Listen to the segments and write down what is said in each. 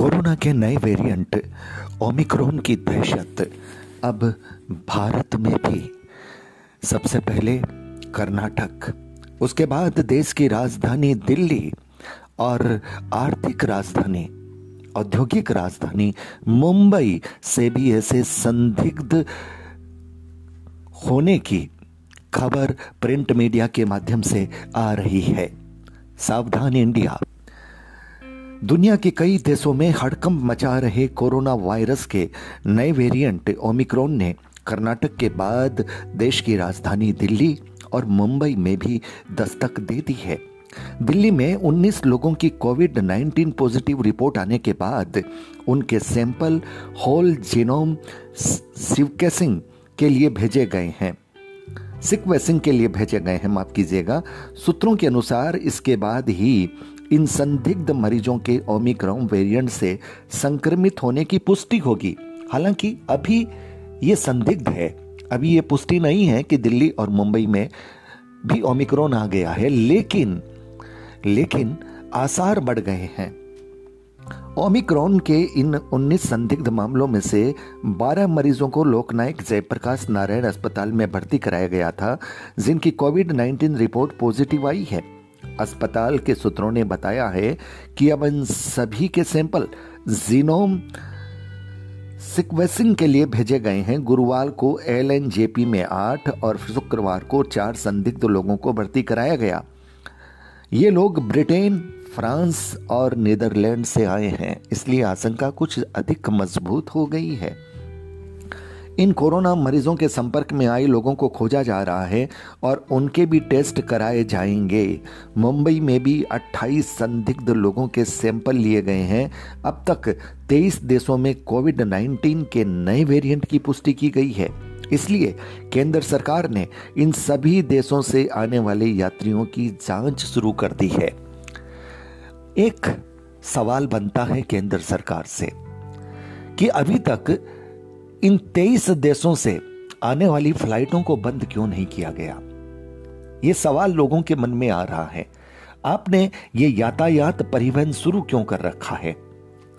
Corona के नए variant, Omicron की दहशत। अब भारत में भी। सबसे पहले कर्नाटक। उसके बाद देश की राजधानी दिल्ली और आर्थिक राजधानी, औद्योगिक राजधानी मुंबई से भी ऐसे संदिग्ध होने की खबर प्रिंट मीडिया के माध्यम से आ रही है। सावधान इंडिया। दुनिया के कई देशों में हड़कंप मचा रहे कोरोना वायरस के नए वेरिएंट ओमिक्रॉन ने कर्नाटक के बाद देश की राजधानी दिल्ली और मुंबई में भी दस्तक दे दी है। दिल्ली में 19 लोगों की कोविड 19 पॉजिटिव रिपोर्ट आने के बाद उनके सैंपल होल जीनोम सिवकेसिंग के लिए भेजे गए हैं। सिक्वेसिंग के लिए भेजे गए हैं, माफ़ कीजिएगा। सूत्रों के अनुसार इसके बाद ही इन संदिग्ध मरीजों के ओमिक्रॉन वेरिएंट से संक्रमित होने की पुष्टि होगी। हालाँकि अभी ये संदिग्ध है। अभी ये पुष्टि नहीं है कि दिल्ली और मुंबई में भी ओमिक्रॉन आ गया है, लेकिन लेकिन आसार बढ़ गए हैं। ओमिक्रॉन के इन 19 संदिग्ध मामलों में से 12 मरीजों को लोकनायक जयप्रकाश नारायण अस्पताल में भर्ती कराया गया था, जिनकी कोविड 19 रिपोर्ट पॉजिटिव आई है। अस्पताल के सूत्रों ने बताया है कि अब इन सभी के सैंपल जीनोम सिक्वेसिंग के लिए भेजे गए हैं। गुरुवार को एल में आठ और शुक्रवार को चार संदिग्ध लोगों को भर्ती कराया गया। ये लोग ब्रिटेन, फ्रांस और नीदरलैंड से आए हैं, इसलिए आशंका कुछ अधिक मज़बूत हो गई है। इन कोरोना मरीजों के संपर्क में आए लोगों को खोजा जा रहा है और उनके भी टेस्ट कराए जाएँगे। मुंबई में भी 28 संदिग्ध लोगों के सैंपल लिए गए हैं। अब तक 23 देशों में कोविड 19 के नए वेरिएंट की पुष्टि की गई है। इसलिए केंद्र सरकार ने इन सभी देशों से आने वाले यात्रियों की जाँच शुरू कर दी है। एक सवाल बनता है केंद्र सरकार से कि अभी तक इन तेईस देशों से आने वाली फ्लाइटों को बंद क्यों नहीं किया गया? ये सवाल लोगों के मन में आ रहा है। आपने ये यातायात परिवहन शुरू क्यों कर रखा है?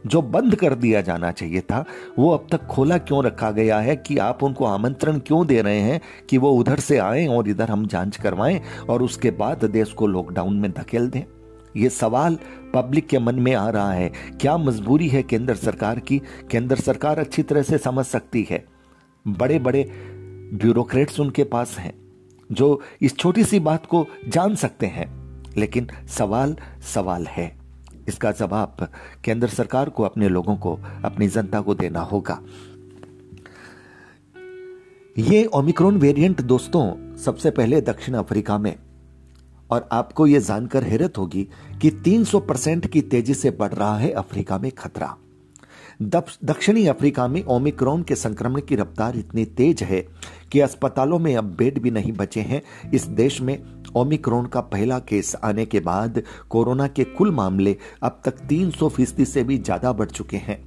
जो बंद कर दिया जाना चाहिए था, वो अब तक खोला क्यों रखा गया है कि आप उनको आमंत्रण क्यों दे रहे हैं कि वो उधर से आए और इधर हम जाँच करवाएँ और उसके बाद देश को लॉकडाउन में धकेल दें? ये सवाल पब्लिक के मन में आ रहा है, क्या मजबूरी है केंद्र सरकार की? केंद्र सरकार अच्छी तरह से समझ सकती है। बड़े बड़े ब्यूरोक्रेट्स उनके पास हैं, जो इस छोटी सी बात को जान सकते हैं। लेकिन सवाल सवाल है। इसका जवाब केंद्र सरकार को, अपने लोगों को, अपनी जनता को देना होगा। ये ओमिक्रॉन वेरिएंट दोस्तों, सबसे पहले दक्षिण अफ्रीका में और आपको यह जानकर हैरत होगी कि 300 परसेंट की तेज़ी से बढ़ रहा है अफ्रीका में खतरा। दक्षिणी अफ्रीका में ओमिक्रॉन के संक्रमण की रफ्तार इतनी तेज है कि अस्पतालों में अब बेड भी नहीं बचे हैं। इस देश में ओमिक्रॉन का पहला केस आने के बाद कोरोना के कुल मामले अब तक 300 फ़ीसदी से भी ज़्यादा बढ़ चुके हैं।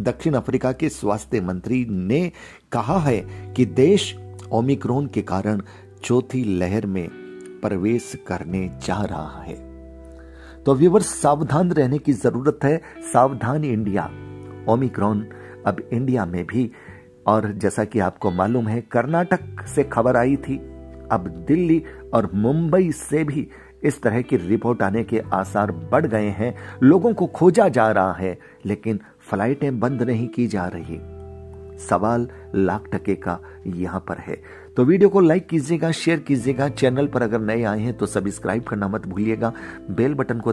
दक्षिण अफ्रीका के स्वास्थ्य मंत्री ने कहा है कि देश ओमिक्रॉन के कारण चौथी लहर में प्रवेश करने जा रहा है। तो व्यूवर्स सावधान रहने की ज़रूरत है। सावधान इंडिया। ओमिक्रॉन अब इंडिया में भी, और जैसा कि आपको मालूम है, कर्नाटक से खबर आई थी। अब दिल्ली और मुंबई से भी इस तरह की रिपोर्ट आने के आसार बढ़ गए हैं। लोगों को खोजा जा रहा है, लेकिन फ्लाइटें बंद नहीं की जा रही। सवाल लाख टके का यहाँ पर है। तो वीडियो को लाइक कीजिएगा, शेयर कीजिएगा, चैनल पर अगर नए आए हैं तो सब्सक्राइब करना मत भूलिएगा, बेल बटन को